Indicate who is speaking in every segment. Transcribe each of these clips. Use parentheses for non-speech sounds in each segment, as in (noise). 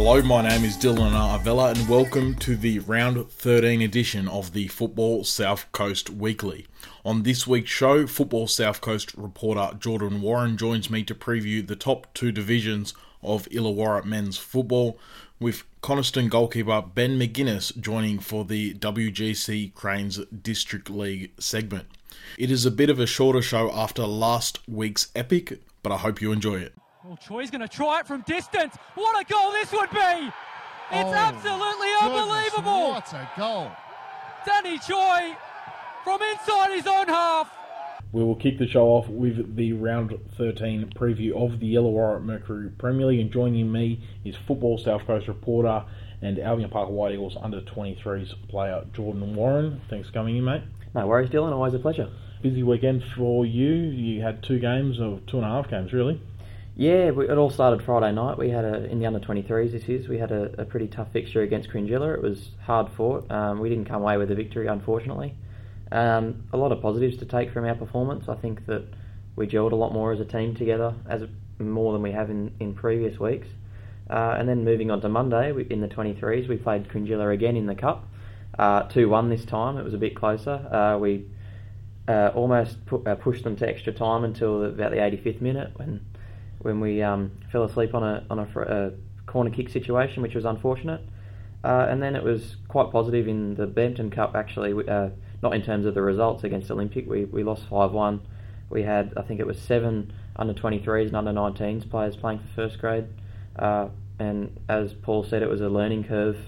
Speaker 1: Hello, my name is Dylan Avella, and welcome to the round 13 edition of the Football South Coast Weekly. On this week's show, Football South Coast reporter Jordan Warren joins me to preview the top two divisions of Illawarra men's football, with Coniston goalkeeper Ben McGuinness joining for the WGC Cranes District League segment. It is a bit of a shorter show after last week's epic, but I hope you enjoy it.
Speaker 2: Well, Choi's going to try it from distance. What a goal this would be! It's
Speaker 3: Oh,
Speaker 2: absolutely
Speaker 3: Goodness,
Speaker 2: unbelievable.
Speaker 3: What a goal.
Speaker 2: Danny Choi from inside his own half.
Speaker 1: We will kick the show off with the round 13 preview of the Yellow Illawarra Mercury Premier League, and joining me is Football South Coast reporter and Albion Park White Eagles under 23s player Jordan Warren. Thanks for coming in, mate.
Speaker 4: No worries, Dylan. Always a pleasure.
Speaker 1: Busy weekend for you. You had two games, or two and a half games, really.
Speaker 4: Yeah, we, it all started Friday night. We had a in the under 23s. This is we had a, a pretty tough fixture against Cringila. It was hard fought. Um, we didn't come away with a victory, unfortunately. Um, a lot of positives to take from our performance. I think that we gelled a lot more as a team together, as more than we have in, in previous weeks. Uh, and then moving on to Monday we, in the 23s, we played Cringila again in the cup. Uh, 2-1 this time. It was a bit closer. Uh, we uh, almost pu- uh, pushed them to extra time until about the 85th minute when when we um, fell asleep on a on a, a corner kick situation, which was unfortunate. Uh, and then it was quite positive in the Bampton Cup, actually, uh, not in terms of the results against Olympic. We, we lost 5 1. We had, I think it was seven under 23s and under 19s players playing for first grade. Uh, and as Paul said, it was a learning curve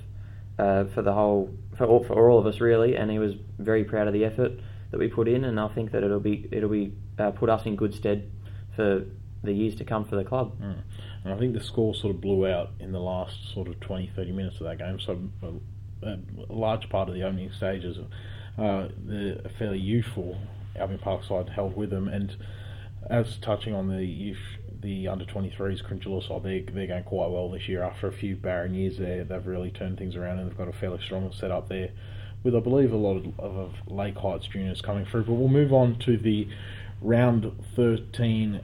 Speaker 4: uh, for the whole, for all, for all of us really. And he was very proud of the effort that we put in. And I think that it'll be, it'll be uh, put us in good stead for the years to come for the club.
Speaker 1: Mm. And I think the score sort of blew out in the last sort of 20, 30 minutes of that game. So a, a large part of the opening stages, uh, the fairly youthful Albion Park side held with them. And as touching on the youth, the under 23s, Cringila side, they, they're going quite well this year. After a few barren years there, they've really turned things around and they've got a fairly strong setup there. With, I believe, a lot of, of Lake Heights juniors coming through. But we'll move on to the round 13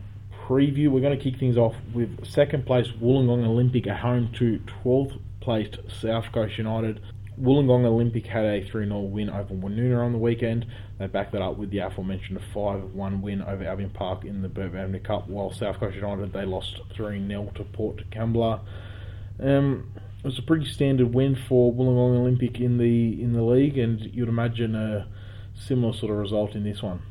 Speaker 1: preview. We're going to kick things off with second place Wollongong Olympic at home to 12th placed South Coast United. Wollongong Olympic had a 3 0 win over Woonona on the weekend. They backed that up with the aforementioned 5 1 win over Albion Park in the Bert Bampton Cup, while South Coast United they lost 3 0 to Port Kembla. Um, it was a pretty standard win for Wollongong Olympic in the in the league, and you'd imagine a similar sort of result in this one.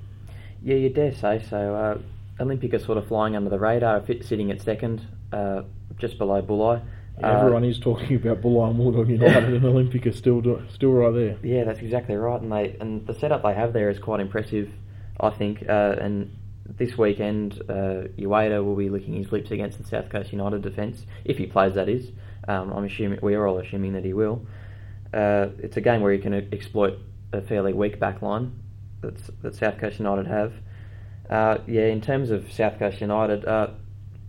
Speaker 4: Yeah, you dare say so. Uh, Olympic are sort of flying under the radar, sitting at second, uh, just below Bulli. Uh,
Speaker 1: Everyone is talking about Bulli and Wollongong United, and Olympic are still do- still right there.
Speaker 4: Yeah, that's exactly right, and they and the setup they have there is quite impressive, I think. Uh, and this weekend, uh, Ueda will be licking his lips against the South Coast United defence if he plays. That is, um, I'm assuming we are all assuming that he will. Uh, it's a game where you can exploit a fairly weak back line that's, that South Coast United have. Uh, yeah, in terms of South Coast United, uh,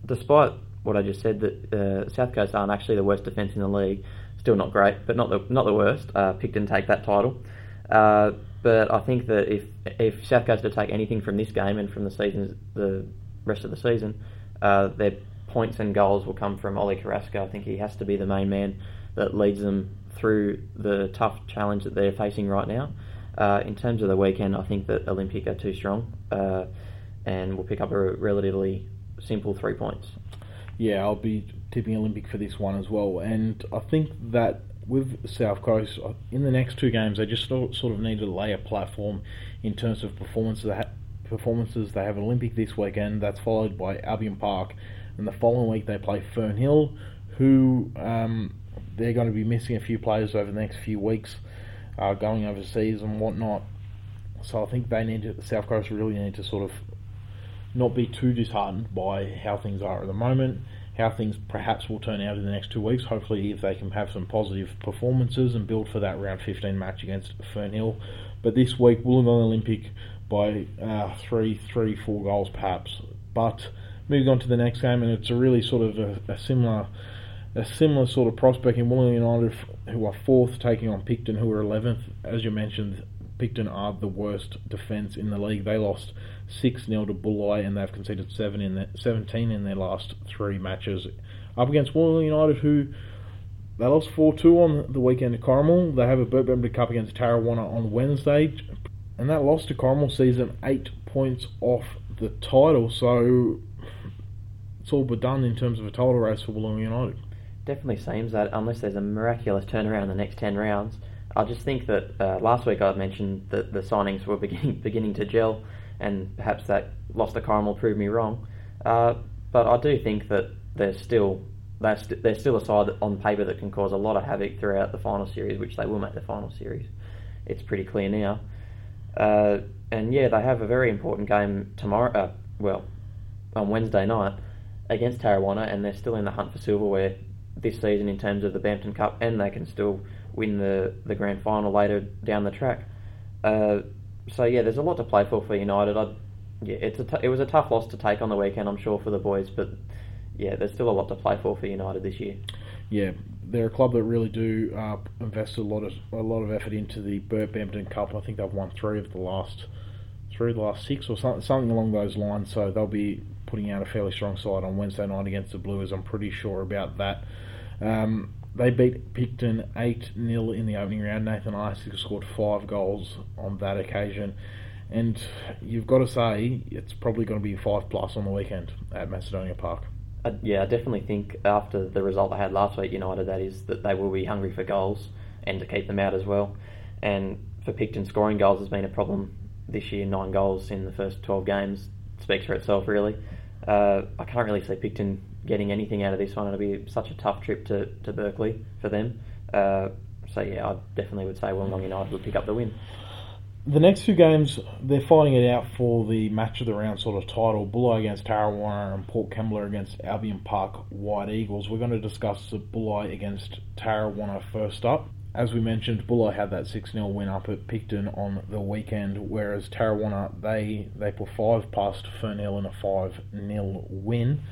Speaker 4: despite what I just said, that uh, South Coast aren't actually the worst defence in the league. Still not great, but not the not the worst. Uh, Picton take that title, uh, but I think that if if South Coast to take anything from this game and from the season, the rest of the season, uh, their points and goals will come from Ollie Carrasco. I think he has to be the main man that leads them through the tough challenge that they're facing right now. In terms of the weekend, I think that Olympic are too strong, and we'll pick up a relatively simple three points.
Speaker 1: Yeah, I'll be tipping Olympic for this one as well, and I think that with South Coast uh, in the next two games, they just sort of need to lay a platform in terms of performance. They ha- performances they have Olympic this weekend. That's followed by Albion Park, and the following week they play Fernhill, who um, they're going to be missing a few players over the next few weeks, uh, going overseas and whatnot. So I think they need to, South Coast really need to sort of not be too disheartened by how things are at the moment, how things perhaps will turn out in the next two weeks. Hopefully, if they can have some positive performances and build for that round 15 match against Fernhill. But this week, Wollongong Olympic by uh, three, three, four goals perhaps. But moving on to the next game, and it's a really sort of a, a similar. A similar sort of prospect in Wollongong United, who are fourth, taking on Picton, who are 11th. As you mentioned, Picton are the worst defence in the league. They lost 6 0 to Bulli and they've conceded seven in their, 17 in their last three matches. Up against Wollongong United, who They lost 4 2 on the weekend to Corrimal. They have a Bampton Cup against Tarrawanna on Wednesday. And that loss to Corrimal sees them eight points off the title. So it's all but done in terms of a title race for Wollongong United.
Speaker 4: Definitely seems that, unless there's a miraculous turnaround in the next 10 rounds. I just think that uh, last week I mentioned that the signings were beginning, (laughs) beginning to gel, and perhaps that loss to Corrimal proved me wrong. Uh, but I do think that there's still they're, st- they're still a side on paper that can cause a lot of havoc throughout the final series, which they will make the final series. It's pretty clear now. Uh, and yeah, they have a very important game tomorrow. Uh, well, on Wednesday night against Tarrawanna, and they're still in the hunt for silverware this season in terms of the Bampton Cup, and they can still win the, the grand final later down the track. Uh, so yeah, there's a lot to play for for United. I'd, yeah, it's a t- it was a tough loss to take on the weekend, I'm sure, for the boys, but yeah, there's still a lot to play for for United this year.
Speaker 1: Yeah, they're a club that really do uh, invest a lot of a lot of effort into the Bert Bampton Cup. I think they've won three of the last three of the last six or something, something along those lines. So they'll be putting out a fairly strong side on Wednesday night against the Blues. I'm pretty sure about that. Um, they beat Picton 8 0 in the opening round. Nathan Isaac scored five goals on that occasion. And you've got to say, it's probably going to be 5 plus on the weekend at Macedonia Park.
Speaker 4: Uh, yeah, I definitely think after the result they had last week, United, that is that they will be hungry for goals and to keep them out as well. And for Picton, scoring goals has been a problem this year. Nine goals in the first 12 games speaks for itself, really. Uh, I can't really see Picton getting anything out of this one. It'll be such a tough trip to, to Berkeley for them. Uh, so yeah, I definitely would say Wollongong United would pick up the win.
Speaker 1: The next two games, they're fighting it out for the match of the round sort of title. Bulli against Tarrawanna and Port Kembla against Albion Park White Eagles. We're going to discuss the Bulli against Tarrawanna first up. As we mentioned, Bulli had that 6 0 win up at Picton on the weekend, whereas Tarrawanna, they, they put 5 past Fernhill in a 5 0 win.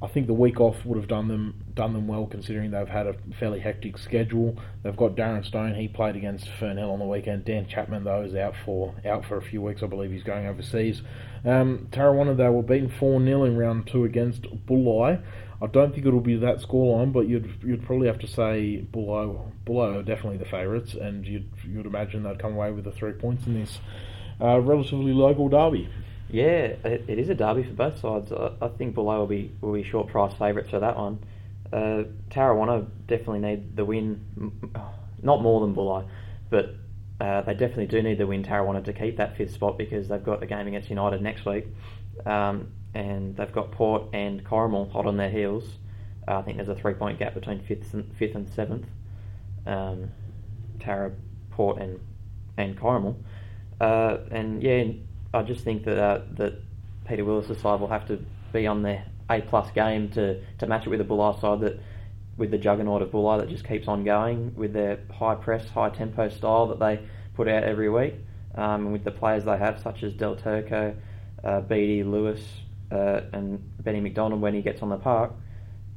Speaker 1: I think the week off would have done them done them well, considering they've had a fairly hectic schedule. They've got Darren Stone. He played against Fernhill on the weekend. Dan Chapman though is out for out for a few weeks. I believe he's going overseas. Um, Tarrawanna they were beaten four 0 in round two against Bulli. I don't think it'll be that scoreline, but you'd you'd probably have to say Bulli Bulli are definitely the favourites, and you'd you'd imagine they'd come away with the three points in this uh, relatively local derby.
Speaker 4: Yeah, it, it is a derby for both sides. I, I think Bulli will be will be short price favourites for that one. Uh, Tarrawanna definitely need the win, not more than Bulli, but uh, they definitely do need the win. Tarrawanna to keep that fifth spot because they've got the game against United next week, um, and they've got Port and Corrimal hot on their heels. Uh, I think there's a three point gap between fifth and fifth and seventh. Um, Tara, Port, and and Corrimal, uh, and yeah I just think that uh, that Peter Willis' side will have to be on their A plus game to, to match it with the Bulli side that with the juggernaut of Bulli that just keeps on going with their high press, high tempo style that they put out every week, um, and with the players they have such as Del Turco, uh, Beatty, Lewis, uh, and Benny McDonald when he gets on the park,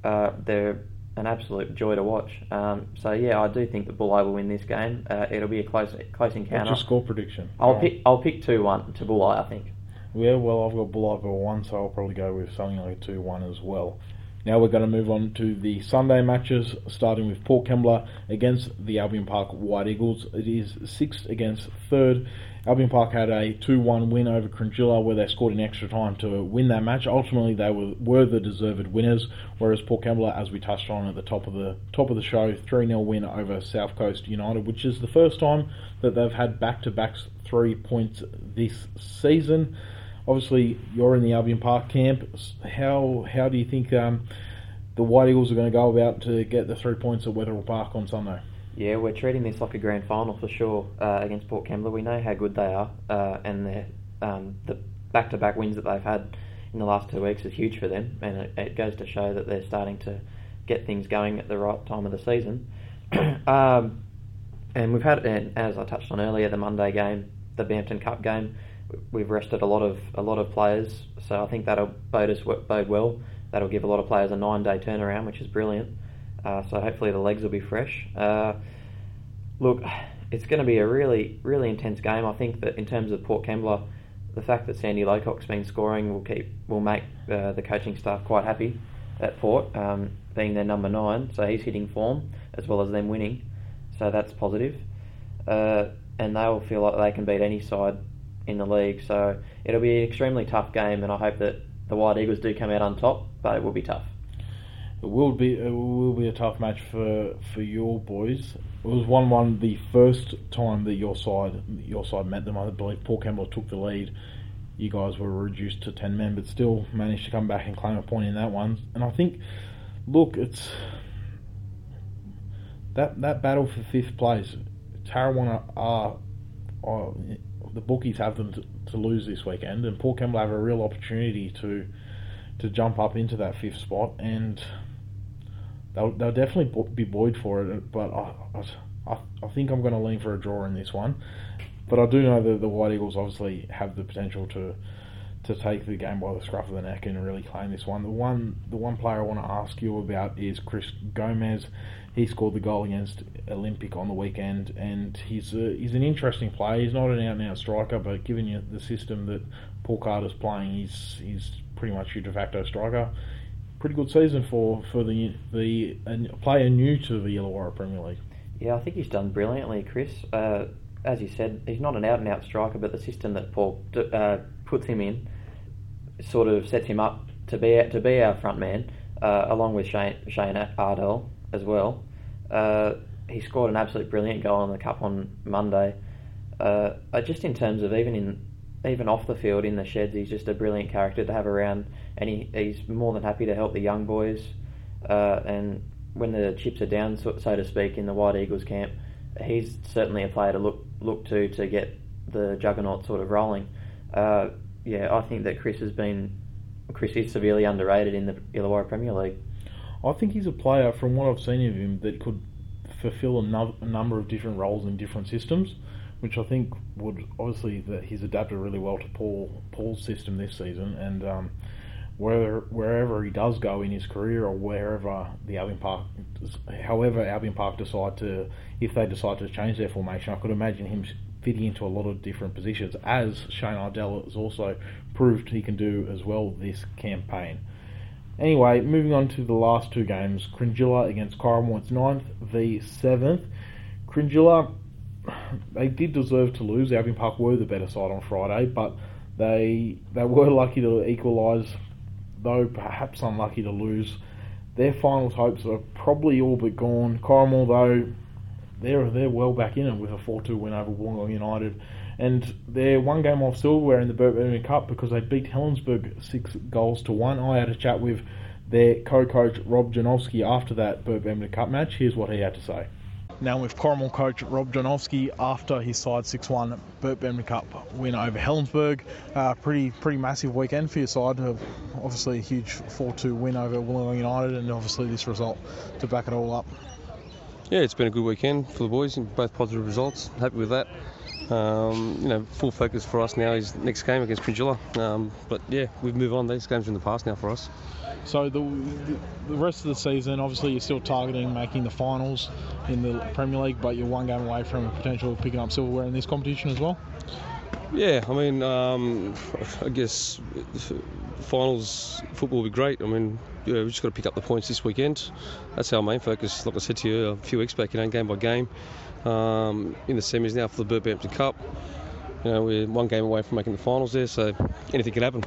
Speaker 4: uh, they're an absolute joy to watch. Um, so yeah, I do think that Bulli will win this game. Uh, it'll be a close close encounter.
Speaker 1: What's your score prediction?
Speaker 4: I'll pick I'll pick two one to Bulli. I think.
Speaker 1: Yeah, well, I've got Bulli for one, so I'll probably go with something like a two one as well. Now we're going to move on to the Sunday matches, starting with Port Kembla against the Albion Park White Eagles. It is sixth against third. Albion Park had a 2-1 win over Cringila where they scored in extra time to win that match. Ultimately, they were, were the deserved winners, whereas Port Kembla, as we touched on at the top of the top of the show, 3-0 win over South Coast United, which is the first time that they've had back-to-back three points this season. Obviously, you're in the Albion Park camp. How how do you think um, the White Eagles are going to go about to get the three points at Wetherill Park on Sunday?
Speaker 4: Yeah, we're treating this like a grand final for sure uh, against Port Kembla. We know how good they are, uh, and um, the back-to-back wins that they've had in the last two weeks is huge for them, and it, it, goes to show that they're starting to get things going at the right time of the season. (clears throat) um, and we've had, and as I touched on earlier, the Monday game, the Bampton Cup game. We've rested a lot of a lot of players, so I think that'll bode us bode well. That'll give a lot of players a nine-day turnaround, which is brilliant. Uh, so hopefully the legs will be fresh. Uh, look, it's going to be a really, really intense game. I think that in terms of Port Kembla, the fact that Sandy Locock's been scoring will keep will make uh, the coaching staff quite happy. at Port, um, being their number nine. So he's hitting form as well as them winning. So that's positive. Uh, and they'll feel like they can beat any side in the league. So it'll be an extremely tough game, and I hope that the White Eagles do come out on top, but it will be tough.
Speaker 1: It will be it will be a tough match for, for your boys. It was one one the first time that your side your side met them. I believe Port Kembla took the lead. You guys were reduced to ten men, but still managed to come back and claim a point in that one. And I think, look, it's that that battle for fifth place. Tarrawanna are, are the bookies have them to, to lose this weekend, and Port Kembla have a real opportunity to to jump up into that fifth spot, and they'll, they'll definitely be buoyed for it. But I, I, I think I'm going to lean for a draw in this one. But I do know that the White Eagles obviously have the potential to to take the game by the scruff of the neck and really claim this one. The one the one player I want to ask you about is Chris Gomez. He scored the goal against Olympic on the weekend, and he's a, he's an interesting player. He's not an out and out striker, but given you the system that Paul Carter's playing, he's he's pretty much your de facto striker. Pretty good season for for the the player new to the Illawarra Premier League.
Speaker 4: Yeah, I think he's done brilliantly, Chris. Uh, as you said, he's not an out and out striker, but the system that Paul uh, puts him in sort of sets him up to be to be our front man, uh, along with Shane, Shane Ardell as well. Uh, he scored an absolute brilliant goal in the cup on Monday. Uh, just in terms of even in even off the field in the sheds, he's just a brilliant character to have around, and he, he's more than happy to help the young boys. Uh, and when the chips are down, so, so, to speak, in the White Eagles camp, he's certainly a player to look look to to get the juggernaut sort of rolling. Uh, yeah, I think that Chris has been Chris is severely underrated in the Illawarra Premier League.
Speaker 1: I think he's a player, from what I've seen of him, that could fulfil a, a number of different roles in different systems, which I think would obviously that he's adapted really well to Paul Paul's system this season, and um, where, wherever he does go in his career or wherever the Albion Park, however Albion Park decide to, if they decide to change their formation, I could imagine him fitting into a lot of different positions, as Shane Ardell has also proved he can do as well this campaign. Anyway, moving on to the last two games, Cringila against Corrimal, it's 9th v 7th. Cringila, they did deserve to lose. Albion Park were the better side on Friday, but they they were (laughs) lucky to equalise, though perhaps unlucky to lose. Their finals hopes are probably all but gone. Corrimal, though, they're they're well back in it with a 4-2 win over Wollongong United, and they're one game off silverware in the Bampton Cup because they beat Helensburgh six goals to one. I had a chat with their co-coach Rob Janowski after that Bampton Cup match. Here's what he had to say. Now with Corrimal coach Rob Janowski after his side 6-1 Bert Bampton Cup win over Helensburgh. Uh, pretty pretty massive weekend for your side. Uh, obviously a huge 4-2 win over Wollongong United and obviously this result to back it all up.
Speaker 3: Yeah, it's been a good weekend for the boys, both positive results. Happy with that. Um, you know, full focus for us now is next game against Cringila. Um, but yeah, we've moved on. These games are in the past now for us.
Speaker 1: So the, the rest of the season, obviously, you're still targeting making the finals in the Premier League, but you're one game away from a potential picking up silverware in this competition as well.
Speaker 3: Yeah, I mean, um, I guess finals football will be great. I mean, you know, we've just got to pick up the points this weekend. That's our main focus. Like I said to you a few weeks back, you know, game by game. Um, in the semis now for the Bert Bampton Cup. You know, we're one game away from making the finals there, so anything can happen.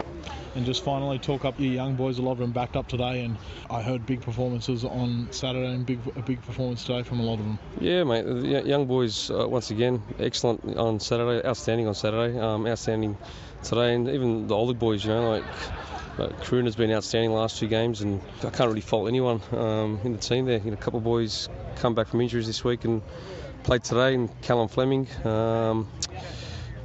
Speaker 1: And just finally, talk up your young boys. A lot of them backed up today, and I heard big performances on Saturday and big a big performance today from a lot of them.
Speaker 3: Yeah, mate. The young boys uh, once again excellent on Saturday, outstanding on Saturday, um, outstanding today, and even the older boys. You know, like. Uh, Kroon has been outstanding last two games, and I can't really fault anyone um, in the team there. You know, a couple of boys come back from injuries this week and played today, and Callum Fleming. Um,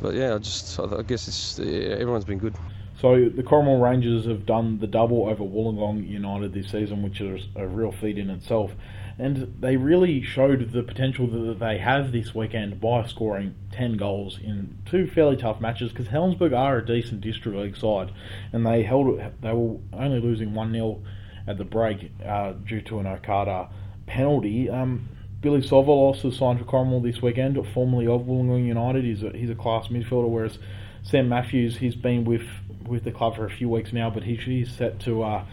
Speaker 3: but yeah, I just I guess it's everyone's been good.
Speaker 1: So the Corrimal Rangers have done the double over Wollongong United this season, which is a real feat in itself. And they really showed the potential that they have this weekend by scoring 10 goals in two fairly tough matches because Helensburgh are a decent district league side and they held they were only losing 1 0 at the break uh, due to an Okada penalty. Um, Billy Sovalos also signed for Corrimal this weekend, formerly of Wollongong United. He's a, he's a class midfielder, whereas Sam Matthews, he's been with with the club for a few weeks now, but he, he's set to uh,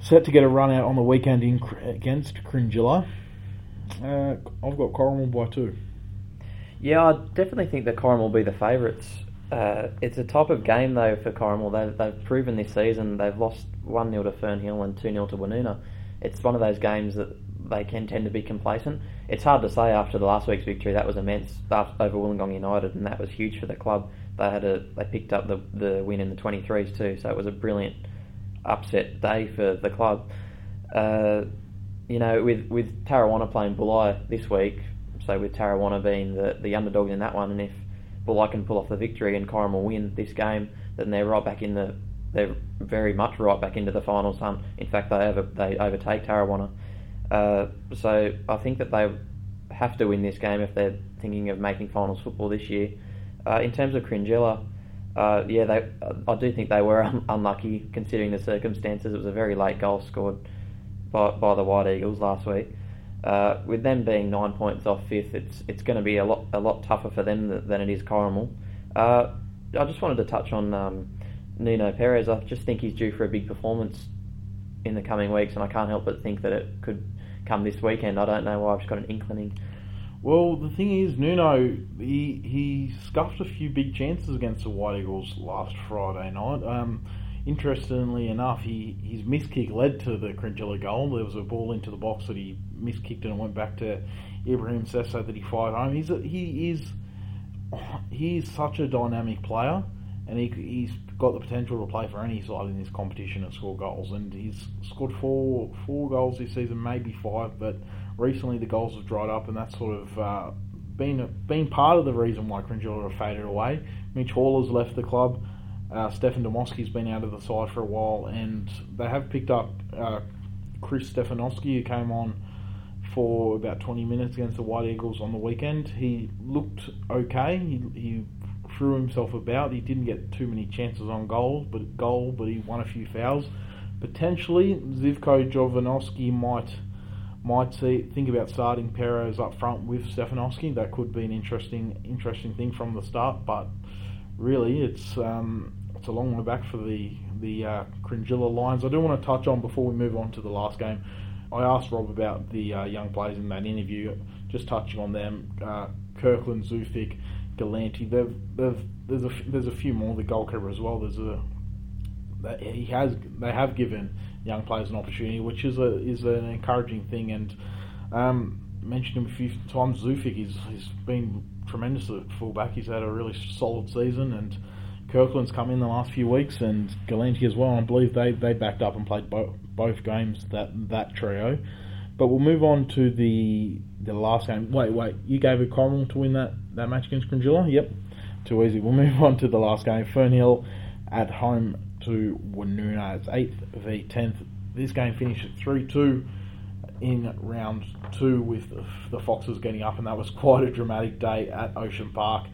Speaker 1: set to get a run out on the weekend in, against Cringila. Uh, I've got Corrimal by two.
Speaker 4: Yeah, I definitely think that Corrimal will be the favourites. Uh, it's a type of game though for Corrimal. They've, they've proven this season they've lost one 0 to Fernhill and two 0 to Woonona. It's one of those games that they can tend to be complacent. It's hard to say after the last week's victory. That was immense over Wollongong United, and that was huge for the club. They had a they picked up the the win in the 23s too, so it was a brilliant upset day for the club. Uh, you know, with with Tarrawanna playing Bulli this week, so with Tarrawanna being the the underdog in that one, and if Bulli can pull off the victory and Corrimal win this game, then they're right back in the they're very much right back into the finals. Um, in fact, they over, they overtake Tarrawanna. Uh, so I think that they have to win this game if they're thinking of making finals football this year. Uh, in terms of Cringila, uh, yeah, they, I do think they were (laughs) un- unlucky considering the circumstances. It was a very late goal scored by, by the White Eagles last week. Uh, with them being nine points off fifth, it's it's going to be a lot a lot tougher for them than, than it is Corrimal. Uh, I just wanted to touch on um, Nuno Perez. I just think he's due for a big performance in the coming weeks, and I can't help but think that it could come this weekend. I don't know why. I've just got an inkling.
Speaker 1: Well, the thing is, Nuno he he scuffed a few big chances against the White Eagles last Friday night. Um, interestingly enough, he his miss kick led to the Cringila goal. There was a ball into the box that he miss kicked and it went back to Ibrahim Sesso that he fired home. He's a, he is (sighs) he is such a dynamic player, and he he's got the potential to play for any side in this competition and score goals. And he's scored four four goals this season, maybe five, but recently the goals have dried up, and that's sort of uh, been been part of the reason why Cringila have faded away. Mitch Hall has left the club. Uh, Stefan Domoski's been out of the side for a while, and they have picked up uh, Chris Stefanowski, who came on for about 20 minutes against the White Eagles on the weekend. He looked okay. He, he threw himself about. He didn't get too many chances on goals, but goal, but he won a few fouls. Potentially, Zivko Jovanovski might might see think about starting Perez up front with Stefanowski. That could be an interesting interesting thing from the start, but really it's um, it's a long way back for the the uh, Cringila Lions. I do want to touch on before we move on to the last game. I asked Rob about the uh, young players in that interview, just touching on them. Uh, Kirkland, Zufik, Galanti. They've, they've, there's a there's a few more. The goalkeeper as well. There's a he has they have given young players an opportunity, which is a is an encouraging thing. And um, mentioned him a few times. Zufik he's, he's been tremendous at fullback. He's had a really solid season, and Kirkland's come in the last few weeks, and Galanti as well. I believe they, they backed up and played both both games that that trio. But we'll move on to the the last game. Wait, wait, you gave a Corrimal to win that, that match against Cringila? Yep, too easy. We'll move on to the last game. Fernhill at home to Woonona. It's 8th v 10th. This game finished 3 2 in round two with the Foxes getting up, and that was (laughs) quite a dramatic day at Ocean Park.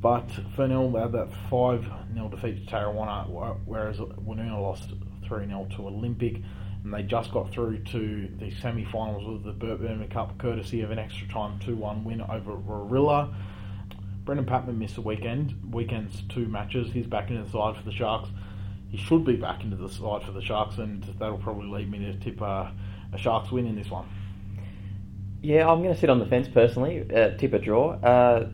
Speaker 1: But Fernhill had that 5 0 defeat to Tarrawanna, whereas Woonona lost 3 0 to Olympic. And they just got through to the semi finals of the Bert Bampton Cup, courtesy of an extra time 2 1 win over Warilla. Brendan Patman missed the weekend, weekend's two matches. He's back into the side for the Sharks he should be back into the side for the Sharks, and that'll probably lead me to tip uh, a Sharks win in this one.
Speaker 4: Yeah, I'm going to sit on the fence personally, uh, tip a draw. Uh,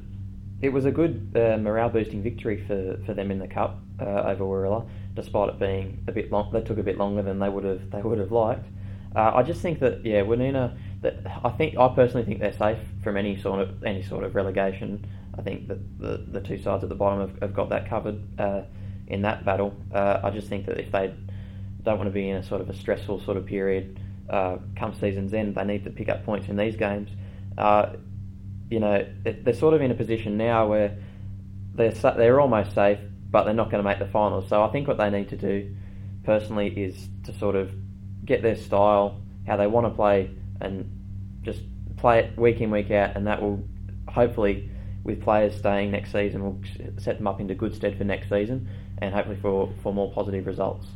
Speaker 4: it was a good uh, morale boosting victory for, for them in the cup uh, over Warilla, despite it being a bit long. They took a bit longer than they would have they would have liked. Uh, I just think that yeah, Woonona. That I think I personally think they're safe from any sort of any sort of relegation. I think that the the two sides at the bottom have, have got that covered in that battle. Uh, I just think that if they don't want to be in a sort of a stressful sort of period uh, come season's end, they need to pick up points in these games. Uh, you know, they're sort of in a position now where they're they're almost safe, but they're not going to make the finals. So I think what they need to do, personally, is to sort of get their style, how they want to play, and just play it week in week out, and that will hopefully, with players staying next season, will set them up into good stead for next season and hopefully for, for more positive results.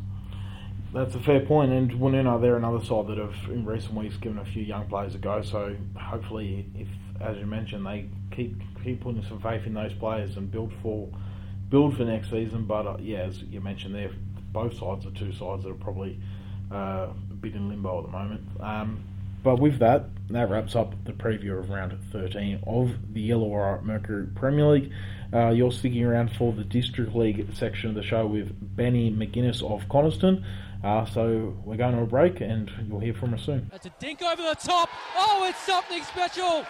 Speaker 1: That's a fair point, and Woonona, they're another side that have in recent weeks given a few young players a go. So hopefully, if as you mentioned, they keep keep putting some faith in those players and build for build for next season. But uh, yeah, as you mentioned, there both sides are two sides that are probably uh, a bit in limbo at the moment. Um, but with that, that wraps up the preview of round 13 of the Illawarra Mercury Premier League. Uh, you're sticking around for the District League section of the show with Benny McGuinness of Coniston. Uh, so we're going to a break and you'll hear from us soon.
Speaker 2: That's a dink over the top. Oh, it's something special.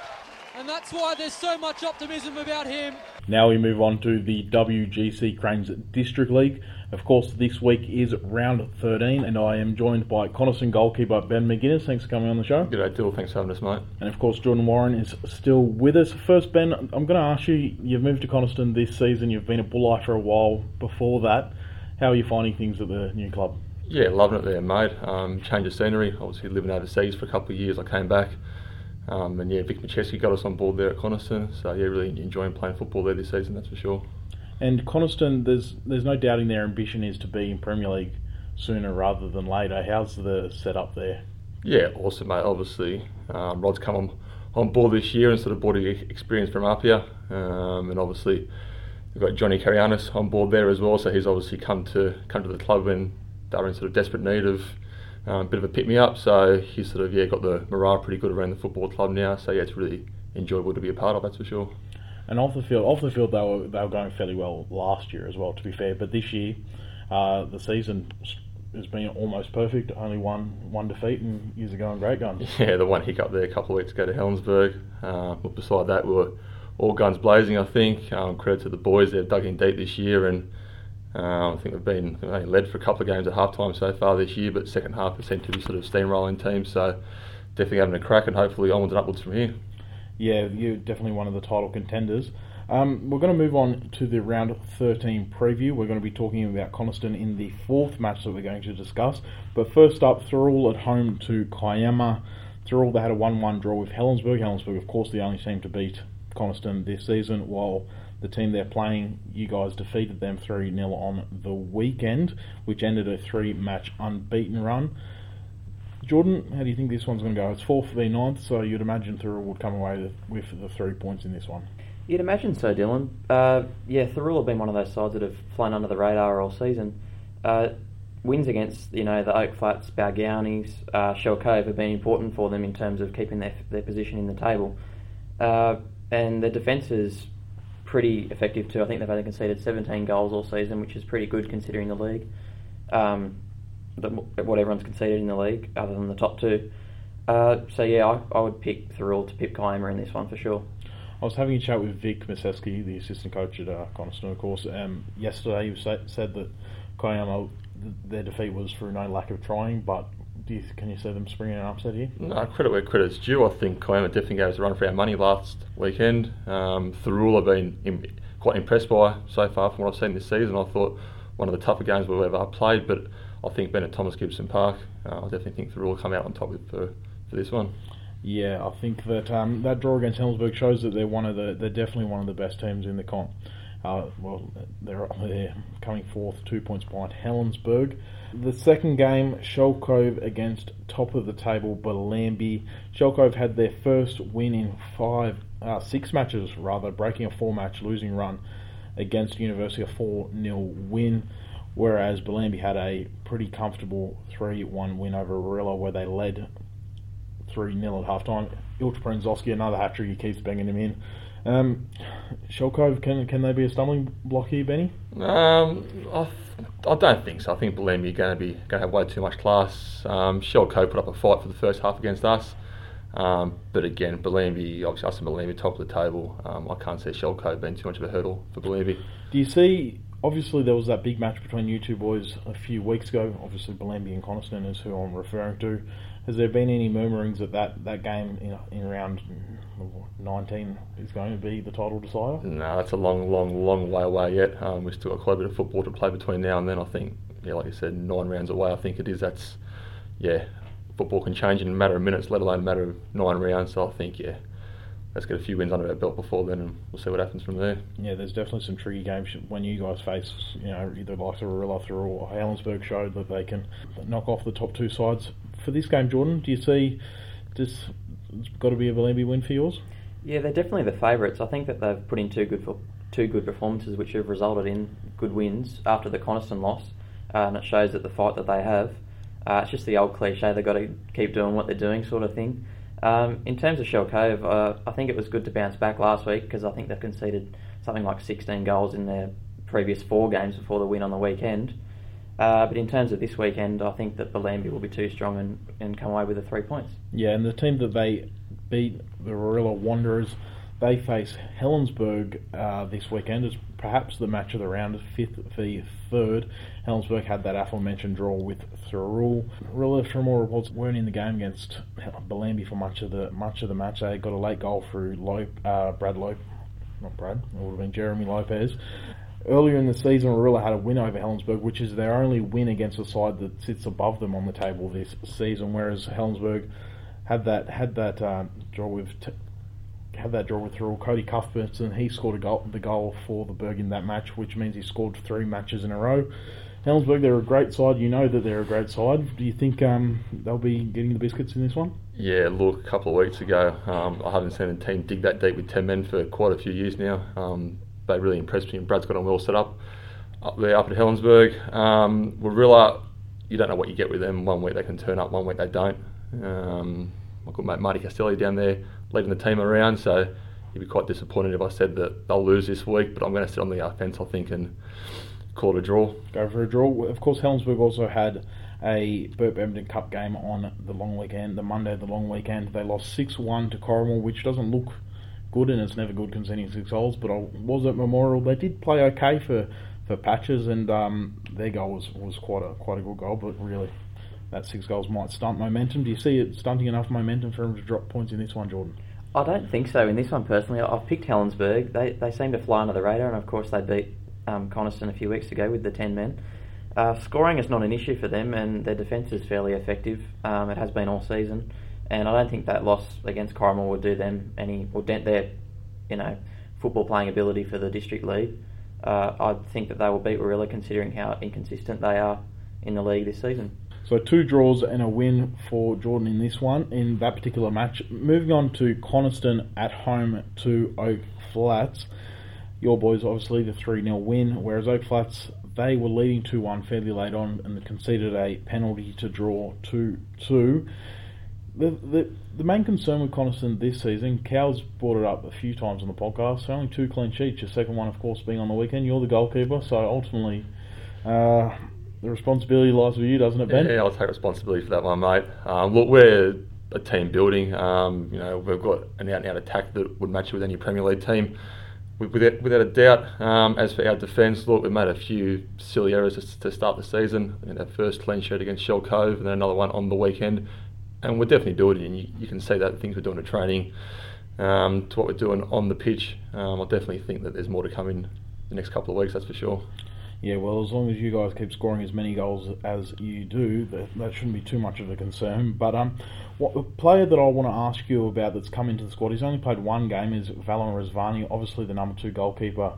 Speaker 2: And that's why there's so much optimism about him.
Speaker 1: Now we move on to the WGC Cranes District League. Of course, this week is round 13, and I am joined by Coniston goalkeeper Ben McGuinness. Thanks for coming on the show.
Speaker 5: Good day, Dill. Thanks for having us, mate.
Speaker 1: And of course, Jordan Warren is still with us. First, Ben, I'm going to ask you you've moved to Coniston this season, you've been at Bulli for a while before that. How are you finding things at the new club?
Speaker 5: Yeah, loving it there, mate. Um, change of scenery. Obviously, living overseas for a couple of years, I came back. Um, and yeah, Vic Macheski got us on board there at Coniston. So yeah, really enjoying playing football there this season, that's for sure.
Speaker 1: And Coniston, there's there's no doubting their ambition is to be in Premier League sooner rather than later. How's the setup there?
Speaker 5: Yeah, awesome, mate. Obviously, um, Rod's come on, on board this year and sort of brought experience from Apia, um, and obviously we've got Johnny Carianis on board there as well. So he's obviously come to come to the club when they're in sort of desperate need of um, a bit of a pick me up. So he's sort of yeah got the morale pretty good around the football club now. So yeah, it's really enjoyable to be a part of. That's for sure.
Speaker 1: And off the field, off the field, they were they were going fairly well last year as well. To be fair, but this year, uh, the season has been almost perfect. Only one one defeat, and you're going great guns. (laughs)
Speaker 5: Yeah, the one hiccup there a couple of weeks ago to Helensburgh. Uh, but beside that, we were all guns blazing. I think. Um, credit to the boys; they've dug in deep this year and uh, I think they've been led for a couple of games at half time so far this year, but second half has seem to be sort of steamrolling teams. So definitely having a crack and hopefully onwards and upwards from here.
Speaker 1: Yeah, you're definitely one of the title contenders. Um, we're going to move on to the round 13 preview. We're going to be talking about Coniston in the fourth match that we're going to discuss. But first up, Thirroul at home to Kiama. Thirroul, they had a 1 1 draw with Helensburgh. Helensburgh, of course, the only team to beat Coniston this season, while the team they're playing, you guys defeated them 3 0 on the weekend, which ended a three match unbeaten run. Jordan, how do you think this one's going to go? It's 4th v 9th, so you'd imagine Thirroul would come away with the three points in this one.
Speaker 4: You'd imagine so, Dylan. Uh, yeah, Thirroul have been one of those sides that have flown under the radar all season. Uh, wins against you know the Oak Flats, Balgownies, uh, Shell Cove have been important for them in terms of keeping their their position in the table. Uh, and the defence is pretty effective too. I think they've only conceded 17 goals all season, which is pretty good considering the league. Um, the, what everyone's conceded in the league, other than the top two. Uh, so yeah, I, I, would pick Thirroul to pip Kiama in this one for sure.
Speaker 1: I was having a chat with Vic Maseski, the assistant coach at uh, Coniston, of course. Um, yesterday, he said that Kiama, their defeat was through no lack of trying, but do you, can you see them springing an upset here?
Speaker 5: No, credit where credit's due. I think Kiama definitely gave us a run for our money last weekend. Um, Thirroul I've been Im- quite impressed by so far from what I've seen this season. I thought one of the tougher games we've ever played, but I think Ben at Thomas Gibson Park, uh, I definitely think Thirroul will come out on top for, for this one.
Speaker 1: Yeah, I think that um, that draw against Helensburgh shows that they're one of the they're definitely one of the best teams in the comp. Uh, well, they're they're coming fourth, two points behind Helensburgh. The second game, Shell Cove against top of the table Bellambi. Shell Cove had their first win in five, uh, six matches rather, breaking a four-match losing run against University, a four-nil win. Whereas Bellambi had a pretty comfortable 3-1 win over Warilla where they led 3-0 at half-time. Ilch another hat-trick, he keeps banging him in. Um, Shell Cove, can can they be a stumbling block here, Benny?
Speaker 5: Um, I, I don't think so. I think Bellambi are going to be going to have way too much class. Um, Shell Cove put up a fight for the first half against us, um, but again, Bellambi, obviously us and Bellambi top of the table. Um, I can't see Shell Cove being too much of a hurdle for Bellambi.
Speaker 1: Do you see? Obviously, there was that big match between you two boys a few weeks ago. Obviously, Bellambi and Coniston is who I'm referring to. Has there been any murmurings that that, that game in, in round 19 is going to be the title decider?
Speaker 5: No, that's a long, long, long way away yet. Um, we've still got quite a bit of football to play between now and then. I think, yeah, like you said, nine rounds away. I think it is. That's, yeah, football can change in a matter of minutes, let alone a matter of nine rounds. So I think, yeah, let's get a few wins under our belt before then, and we'll see what happens from there.
Speaker 1: Yeah, there's definitely some tricky games when you guys face, you know, either like the Warilla or Helensburgh showed that they can knock off the top two sides. For this game, Jordan, do you see this? It's got to be a Bellambi win for yours.
Speaker 4: Yeah, they're definitely the favourites. I think that they've put in two good for, two good performances, which have resulted in good wins after the Coniston loss, uh, and it shows that the fight that they have. Uh, it's just the old cliche, they've got to keep doing what they're doing, sort of thing. Um, in terms of Shell Cove, uh, I think it was good to bounce back last week because I think they've conceded something like 16 goals in their previous four games before the win on the weekend. Uh, but in terms of this weekend, I think that Bellambi will be too strong and, and come away with the three points.
Speaker 1: Yeah, and the team that they beat, the Warilla Wanderers, they face Helensburgh uh, this weekend as perhaps the match of the round, fifth v third. Helensburgh had that aforementioned draw with. Warilla, from all reports, weren't in the game against Bellambi for much of the much of the match. They got a late goal through Lope, uh, Brad Lope, not Brad, it would have been Jeremy Lopez. Earlier in the season, Warilla had a win over Helensburgh, which is their only win against a side that sits above them on the table this season. Whereas Helensburgh had that had that uh, draw with t- had that draw with Thirroul. Cody Cuthbertson he scored a goal, the goal for the Burg in that match, which means he scored three matches in a row. Helensburgh, they're a great side. You know that they're a great side. Do you think um, they'll be getting the biscuits in this one?
Speaker 5: Yeah, look, a couple of weeks ago, um, I haven't seen a team dig that deep with 10 men for quite a few years now. Um, they really impressed me, and Brad's got them well set up up there up at Helensburgh. Um, Warilla, you don't know what you get with them. One week they can turn up, one week they don't. Um, my good mate Marty Castelli down there leading the team around, so he'd be quite disappointed if I said that they'll lose this week. But I'm going to sit on the offence, I think, and call it a draw.
Speaker 1: Go for a draw. Of course, Helensburgh also had a Bampton Cup game on the long weekend, the Monday, of the long weekend. They lost 6 1 to Corrimal, which doesn't look good, and it's never good conceding six goals. But I was at Memorial. They did play okay for, for patches, and um, their goal was, was quite a quite a good goal. But really, that six goals might stunt momentum. Do you see it stunting enough momentum for them to drop points in this one, Jordan?
Speaker 4: I don't think so. In this one, personally, I've picked Helensburgh. They they seem to fly under the radar, and of course, they beat um, Coniston a few weeks ago with the ten men. Uh, scoring is not an issue for them, and their defence is fairly effective. Um, it has been all season and I don't think that loss against Corrimal would do them any or dent their, you know, football playing ability for the district league. Uh, I think that they will beat Warilla considering how inconsistent they are in the league this season.
Speaker 1: So two draws and a win for Jordan in this one, in that particular match. Moving on to Coniston at home to Oak Flats. Your boys obviously the 3 0 win, whereas Oak Flats they were leading 2 1 fairly late on and conceded a penalty to draw 2 2 the, the main concern with Coniston this season, Cow's brought it up a few times on the podcast. So only two clean sheets. Your second one, of course, being on the weekend. You're the goalkeeper, so ultimately, uh, the responsibility lies with you, doesn't it, Ben?
Speaker 5: Yeah, I'll take responsibility for that one, mate. Um, look, we're a team building. Um, you know, we've got an out-and-out attack that would match with any Premier League team. Without, without a doubt, um, as for our defence, look, we made a few silly errors to start the season. In our first clean sheet against Shell Cove, and then another one on the weekend and we're definitely doing it. And you, you can see that things we're doing at training um, to what we're doing on the pitch. Um, I definitely think that there's more to come in the next couple of weeks. That's for sure.
Speaker 1: Yeah, well, as long as you guys keep scoring as many goals as you do, that, that shouldn't be too much of a concern. But um, what a player that I want to ask you about that's come into the squad, he's only played one game, is Valon Razvani, obviously the number two goalkeeper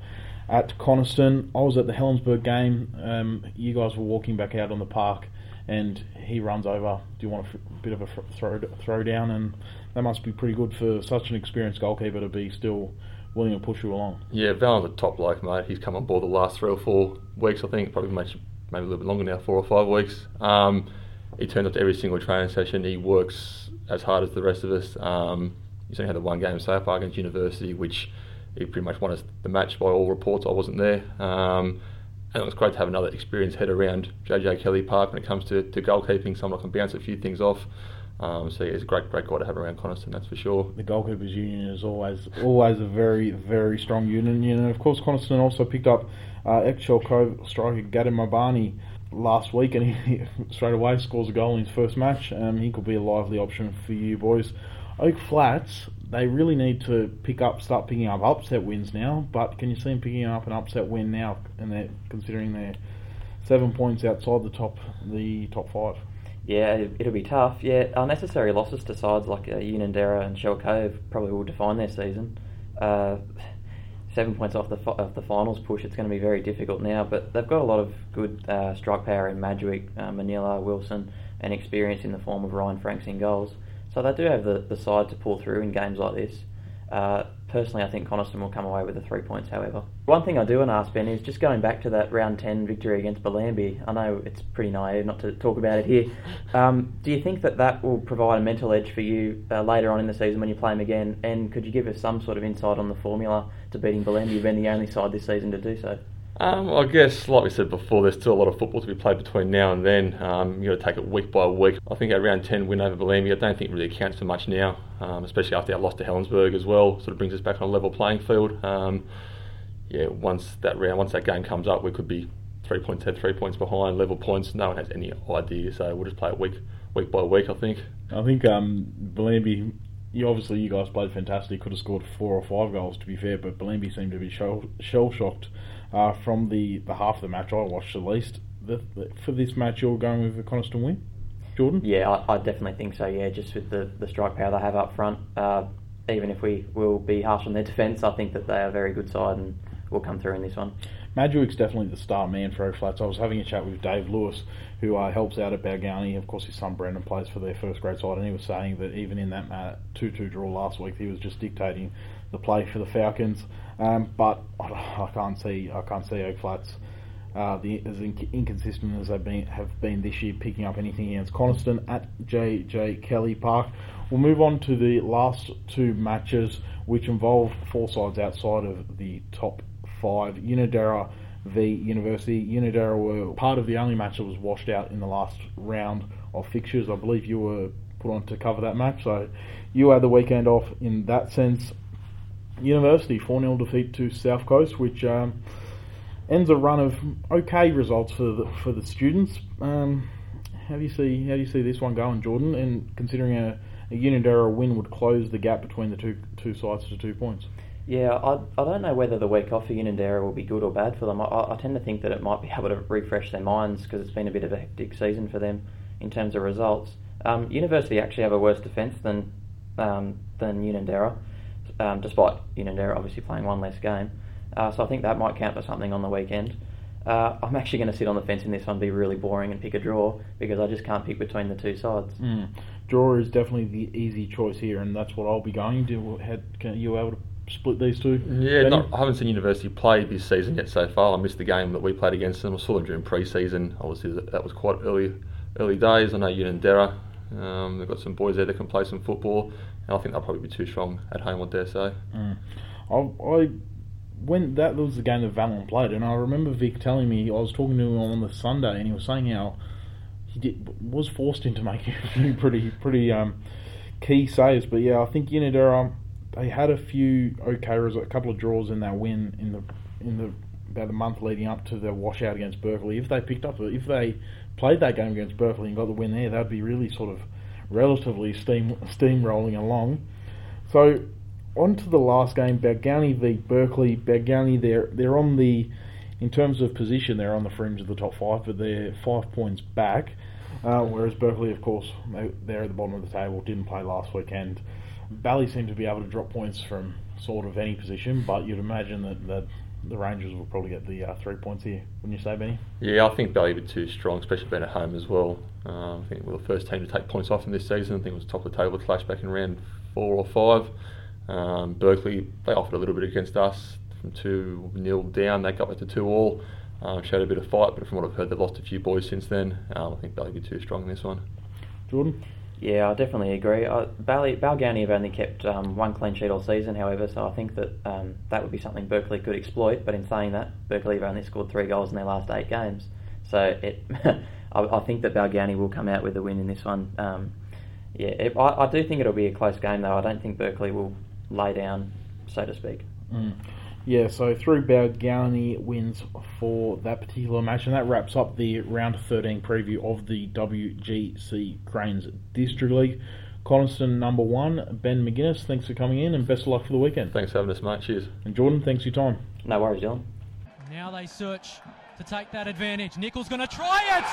Speaker 1: at Coniston. I was at the Helensburgh game. Um, you guys were walking back out on the park and he runs over. Do you want a bit of a throw throw down? And that must be pretty good for such an experienced goalkeeper to be still willing to push you along.
Speaker 5: Yeah, Val's a top bloke, mate. He's come on board the last three or four weeks, I think, probably maybe, maybe a little bit longer now, four or five weeks. Um, he turns up to every single training session. He works as hard as the rest of us. Um, he's only had the one game so far against University, which he pretty much won us the match by all reports. I wasn't there. Um, and it was great to have another experienced head around JJ Kelly Park when it comes to, to goalkeeping, someone that can bounce a few things off. Um, so yeah, he's a great, great guy to have around Coniston, that's for sure.
Speaker 1: The goalkeepers union is always, always a very, very strong union. And of course, Coniston also picked up uh, ex-Shell Cove striker Gadim Mabani last week, and he (laughs) straight away scores a goal in his first match. Um, he could be a lively option for you boys. Oak Flats, they really need to pick up, start picking up upset wins now. But can you see them picking up an upset win now? And they're considering they're seven points outside the top, the top five.
Speaker 4: Yeah, it'll be tough. Yeah, unnecessary losses to sides like uh, Unanderra and Shell Cove probably will define their season. Uh, seven points off the fi- off the finals push, it's going to be very difficult now. But they've got a lot of good uh, strike power in Madgwick, uh, Manila, Wilson, and experience in the form of Ryan Franks in goals. So they do have the, the side to pull through in games like this. Uh, personally, I think Coniston will come away with the three points, however. One thing I do want to ask Ben is just going back to that round 10 victory against Bellambi. I know it's pretty naive not to talk about it here. Um, do you think that that will provide a mental edge for you uh, later on in the season when you play them again? And could you give us some sort of insight on the formula to beating? You've been the only side this season to do so.
Speaker 5: Um, I guess, like we said before, there's still a lot of football to be played between now and then. Um, you've got to take it week by week. I think our round 10 win over Bellambi, I don't think really accounts for much now, um, especially after our loss to Helensburgh as well. Sort of brings us back on a level playing field. Um, yeah, once that round, once that game comes up, we could be three points ahead, three points behind, level points. No one has any idea, so we'll just play it week week by week. I think.
Speaker 1: I think um, Bellambi you obviously you guys played fantastic. Could have scored four or five goals to be fair, but Bellambi seemed to be shell shocked uh, from the, the half of the match I watched at least. The, the, for this match, you're going with the Coniston win, Jordan?
Speaker 4: Yeah, I, I, definitely think so. Yeah, just with the, the strike power they have up front, uh, even if we will be harsh on their (laughs) defence, I think that they are a very good side and will come through in this one.
Speaker 1: Madgewick's definitely the star man for Oak I was having a chat with Dave Lewis, who uh, helps out at Balgownie. Of course, his son Brendan plays for their first grade side, and he was saying that even in that 2 2 draw last week, he was just dictating the play for the Falcons. Um, but I, can't see I can't see Oak Flats uh, the, as inconsistent as they've been have been this year, picking up anything against Coniston at JJ Kelly Park. We'll move on to the last two matches, which involve four sides outside of the top five. Unanderra v University. Unanderra were part of the only match that was washed out in the last round of fixtures. I believe you were put on to cover that match, so you had the weekend off in that sense. University 4 0 defeat to South Coast, which um, ends a run of okay results for the, for the students. Um, how do you see how do you see this one going, Jordan? And considering a, a Unanderra win would close the gap between the two two sides to two points.
Speaker 4: Yeah, I, I don't know whether the week off for Unanderra will be good or bad for them. I, I tend to think that it might be able to refresh their minds because it's been a bit of a hectic season for them in terms of results. Um, University actually have a worse defence than um, than Unanderra um, despite you know they're obviously playing one less game. Uh, so I think that might count for something on the weekend. Uh, I'm actually going to sit on the fence in this one, be really boring, and pick a draw because I just can't pick between the two sides.
Speaker 1: Mm. Draw is definitely the easy choice here, and that's what I'll be going to. Had, can you able to split these two?
Speaker 5: Yeah, not, I haven't seen University play this season yet so far. I missed the game that we played against them. I saw them during pre-season. Obviously, that was quite early, early days. I know Unanderra. Um, they've got some boys there that can play some football. I think they'll probably be too strong at home, I dare say.
Speaker 1: Mm. I, I when that was the game that Valon played, and I remember Vic telling me I was talking to him on the Sunday, and he was saying how he did, was forced into making (laughs) a few pretty pretty um, key saves. But yeah, I think Unanderra they had a few okay results, a couple of draws in that win in the in the about a month leading up to the washout against Berkeley. If they picked up, if they played that game against Berkeley and got the win there, that'd be really sort of relatively steam steamrolling along. So on to the last game, Balgownie v Berkeley. Balgownie, they're they're on the in terms of position, they're on the fringe of the top five, but they're five points back. Uh, whereas Berkeley, of course, they, are at the bottom of the table. Didn't play last weekend. Bally seemed to be able to drop points from sort of any position, but you'd imagine that, that the Rangers will probably get the uh, three points here. Wouldn't you say, Benny?
Speaker 5: Yeah, I think Bally were too strong, especially being at home as well. Uh, I think we were the first team to take points off in this season. I think it was top of the table clash back in round four or five. Um, Berkeley, they offered a little bit against us from 2 nil down. They got back to 2 all. Um, showed a bit of fight, but from what I've heard, they've lost a few boys since then. Um, I think Bally be too strong in this one.
Speaker 1: Jordan?
Speaker 4: Yeah, I definitely agree. Balgownie have only kept um, one clean sheet all season, however, so I think that um, that would be something Berkeley could exploit. But in saying that, Berkeley have only scored three goals in their last eight games, so it, (laughs) I, I, think that Balgownie will come out with a win in this one. Um, yeah, it, I, I, do think it'll be a close game, though. I don't think Berkeley will lay down, so to speak.
Speaker 1: Mm. Yeah, so through Balgownie wins for that particular match, and that wraps up the round 13 preview of the WGC Cranes District League. Coniston number one, Ben McGuinness, thanks for coming in and best of luck for the weekend.
Speaker 5: Thanks for having us, mate. Cheers.
Speaker 1: And Jordan, thanks for your time.
Speaker 4: No worries, John.
Speaker 2: Now they search to take that advantage. Nichol's going to try it.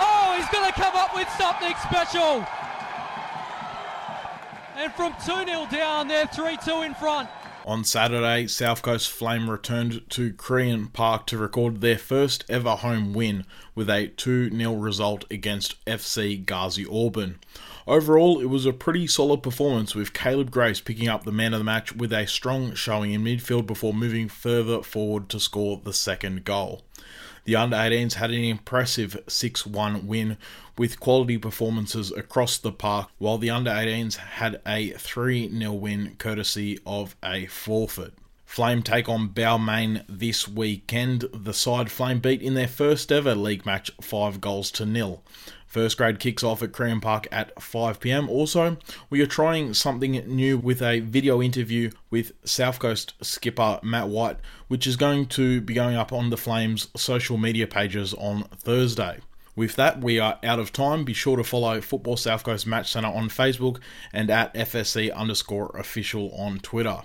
Speaker 2: Oh, he's going to come up with something special. And from 2 0 down, they're 3 2 in front.
Speaker 1: On Saturday, South Coast Flame returned to Korean Park to record their first ever home win with a 2 0 result against FC Gazy Auburn. Overall, it was a pretty solid performance with Caleb Grace picking up the man of the match with a strong showing in midfield before moving further forward to score the second goal. The under 18s had an impressive 6 1 win with quality performances across the park, while the under 18s had a 3 0 win courtesy of a forfeit. Flame take on Balmain this weekend. The side Flame beat in their first ever league match 5 goals to nil. First grade kicks off at Korean Park at 5pm. Also, we are trying something new with a video interview with South Coast skipper Matt White, which is going to be going up on the Flames social media pages on Thursday. With that, we are out of time. Be sure to follow Football South Coast Match Centre on Facebook and at FSC underscore official on Twitter.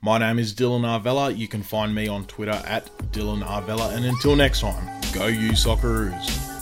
Speaker 1: My name is Dylan Arvella. You can find me on Twitter at Dylan Arvella. And until next time, go you Socceroos.